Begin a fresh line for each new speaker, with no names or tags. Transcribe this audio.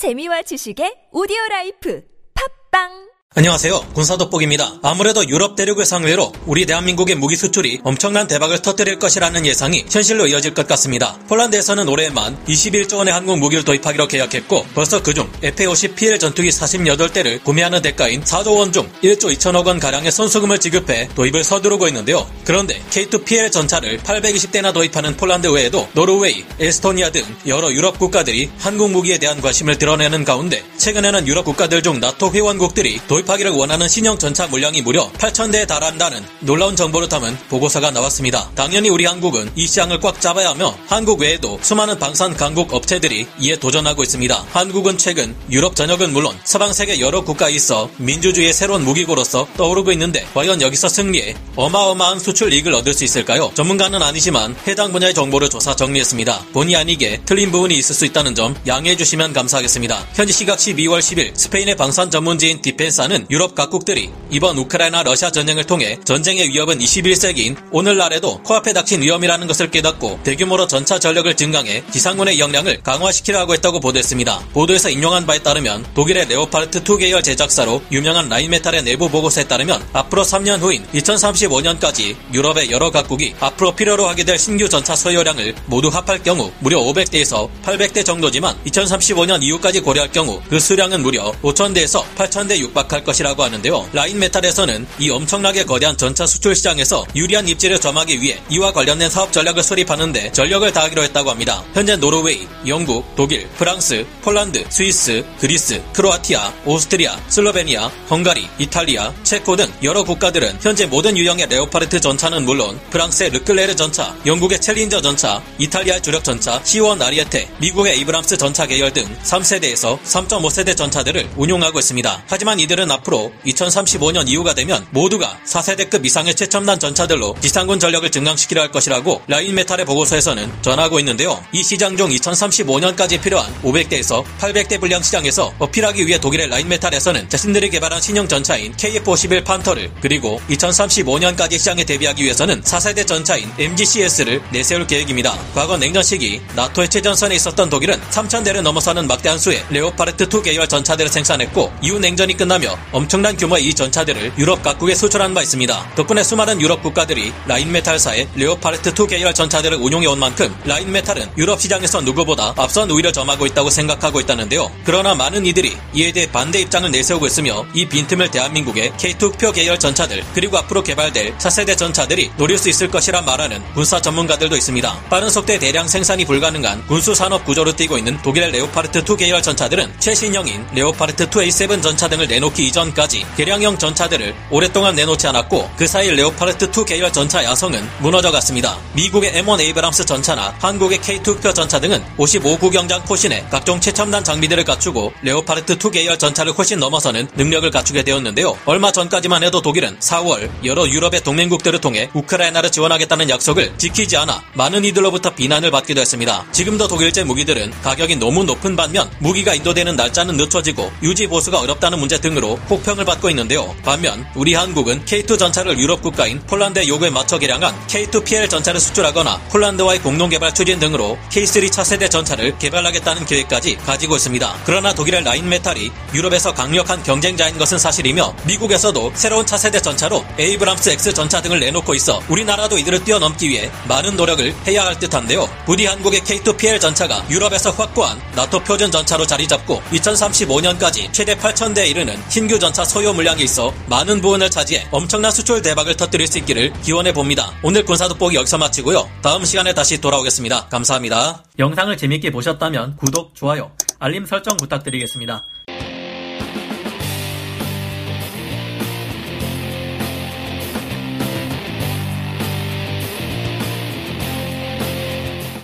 재미와 지식의 오디오 라이프. 팟빵
안녕하세요. 군사돋보기입니다. 아무래도 유럽 대륙을 상대로 우리 대한민국의 무기 수출이 엄청난 대박을 터뜨릴 것이라는 예상이 현실로 이어질 것 같습니다. 폴란드에서는 올해만 21조 원의 한국 무기를 도입하기로 계약했고 벌써 그중 FA-50PL 전투기 48대를 구매하는 대가인 4조 원 중 1조 2천억 원 가량의 선수금을 지급해 도입을 서두르고 있는데요. 그런데 K2PL 전차를 820대나 도입하는 폴란드 외에도 노르웨이, 에스토니아 등 여러 유럽 국가들이 한국 무기에 대한 관심을 드러내는 가운데 최근에는 유럽 국가들 중 나토 회원국들이 도입 도입하기를 원하는 신형 전차 물량이 무려 8,000대에 달한다는 놀라운 정보를 담은 보고서가 나왔습니다. 당연히 우리 한국은 이 시장을 꽉 잡아야 하며 한국 외에도 수많은 방산 강국 업체들이 이에 도전하고 있습니다. 한국은 최근 유럽 전역은 물론 서방 세계 여러 국가에 있어 민주주의의 새로운 무기고로서 떠오르고 있는데 과연 여기서 승리해 어마어마한 수출 이익을 얻을 수 있을까요? 전문가는 아니지만 해당 분야의 정보를 조사 정리했습니다. 본의 아니게 틀린 부분이 있을 수 있다는 점 양해해 주시면 감사하겠습니다. 현지 시각 12월 10일 스페인의 방산 전문지인 디펜사 많은 유럽 각국들이 이번 우크라이나 러시아 전쟁을 통해 전쟁의 위협은 21세기인 오늘날에도 코앞에 닥친 위험이라는 것을 깨닫고 대규모로 전차 전력을 증강해 지상군의 역량을 강화시키려고 했다고 보도했습니다. 보도에서 인용한 바에 따르면 독일의 레오파르트 2 계열 제작사로 유명한 라인메탈의 내부 보고서에 따르면 앞으로 3년 후인 2035년까지 유럽의 여러 각국이 앞으로 필요로 하게 될 신규 전차 소요량을 모두 합할 경우 무려 500대에서 800대 정도지만 2035년 이후까지 고려할 경우 그 수량은 무려 5,000대에서 8,000대 육박할 할 것이라고 하는데요. 라인 메탈에서는 이 엄청나게 거대한 전차 수출 시장에서 유리한 입지를 점하기 위해 이와 관련된 사업 전략을 수립하는데 전력을 다하기로 했다고 합니다. 현재 노르웨이, 영국, 독일, 프랑스, 폴란드, 스위스, 그리스, 크로아티아, 오스트리아, 슬로베니아, 헝가리, 이탈리아, 체코 등 여러 국가들은 현재 모든 유형의 레오파르트 전차는 물론 프랑스의 르클레르 전차, 영국의 챌린저 전차, 이탈리아의 주력 전차 C1 아리에테, 미국의 에이브람스 전차 계열 등 3세대에서 3.5세대 전차들을 운용하고 있습니다. 하지만 이들은 이들은 앞으로 2035년 이후가 되면 모두가 4세대급 이상의 최첨단 전차들로 지상군 전력을 증강시키려 할 것이라고 라인메탈의 보고서에서는 전하고 있는데요. 이 시장 중 2035년까지 필요한 500대에서 800대 분량 시장에서 어필하기 위해 독일의 라인메탈에서는 자신들이 개발한 신형 전차인 KF-51 판터를 그리고 2035년까지 시장에 대비하기 위해서는 4세대 전차인 MGCS를 내세울 계획입니다. 과거 냉전 시기 나토의 최전선에 있었던 독일은 3,000대를 넘어서는 막대한 수의 레오파르트2 계열 전차들을 생산했고 이후 냉전이 끝나며 엄청난 규모의 이 전차들을 유럽 각국에 수출한 바 있습니다. 덕분에 수많은 유럽 국가들이 라인메탈사의 레오파르트2 계열 전차들을 운용해 온 만큼 라인메탈은 유럽 시장에서 누구보다 앞선 우위를 점하고 있다고 생각하고 있다는데요. 그러나 많은 이들이 이에 대해 반대 입장을 내세우고 있으며 이 빈틈을 대한민국의 K2 흑표 계열 전차들 그리고 앞으로 개발될 차세대 전차들이 노릴 수 있을 것이라 말하는 군사 전문가들도 있습니다. 빠른 속도의 대량 생산이 불가능한 군수 산업 구조로 뛰고 있는 독일의 레오파르트2 계열 전차들은 최신형인 레오파르트2A7 전차 등을 내놓기 이전까지 개량형 전차들을 오랫동안 내놓지 않았고 그 사이 레오파르트2 계열 전차 야성은 무너져갔습니다. 미국의 M1 에이브람스 전차나 한국의 K2 흑표 전차 등은 55구경장 포신에 각종 최첨단 장비들을 갖추고 레오파르트2 계열 전차를 훨씬 넘어서는 능력을 갖추게 되었는데요. 얼마 전까지만 해도 독일은 4월 여러 유럽의 동맹국들을 통해 우크라이나를 지원하겠다는 약속을 지키지 않아 많은 이들로부터 비난을 받기도 했습니다. 지금도 독일제 무기들은 가격이 너무 높은 반면 무기가 인도되는 날짜는 늦춰지고 유지 보수가 어렵다는 문제 등으로 혹평을 받고 있는데요. 반면 우리 한국은 K2 전차를 유럽 국가인 폴란드의 요구에 맞춰 개량한 K2PL 전차를 수출하거나 폴란드와의 공동 개발 추진 등으로 K3 차세대 전차를 개발하겠다는 계획까지 가지고 있습니다. 그러나 독일의 라인메탈이 유럽에서 강력한 경쟁자인 것은 사실이며 미국에서도 새로운 차세대 전차로 에이브람스 X 전차 등을 내놓고 있어 우리나라도 이들을 뛰어넘기 위해 많은 노력을 해야 할 듯한데요. 부디 한국의 K2PL 전차가 유럽에서 확고한 나토 표준 전차로 자리 잡고 2035년까지 최대 8,000대에 이르는 신규 전차 소요 물량이 있어 많은 부분을 차지해 엄청난 수출 대박을 터뜨릴 수 있기를 기원해 봅니다. 오늘 군사 돋보기 여기서 마치고요. 다음 시간에 다시 돌아오겠습니다. 감사합니다.
영상을 재밌게 보셨다면 구독, 좋아요, 알림 설정 부탁드리겠습니다.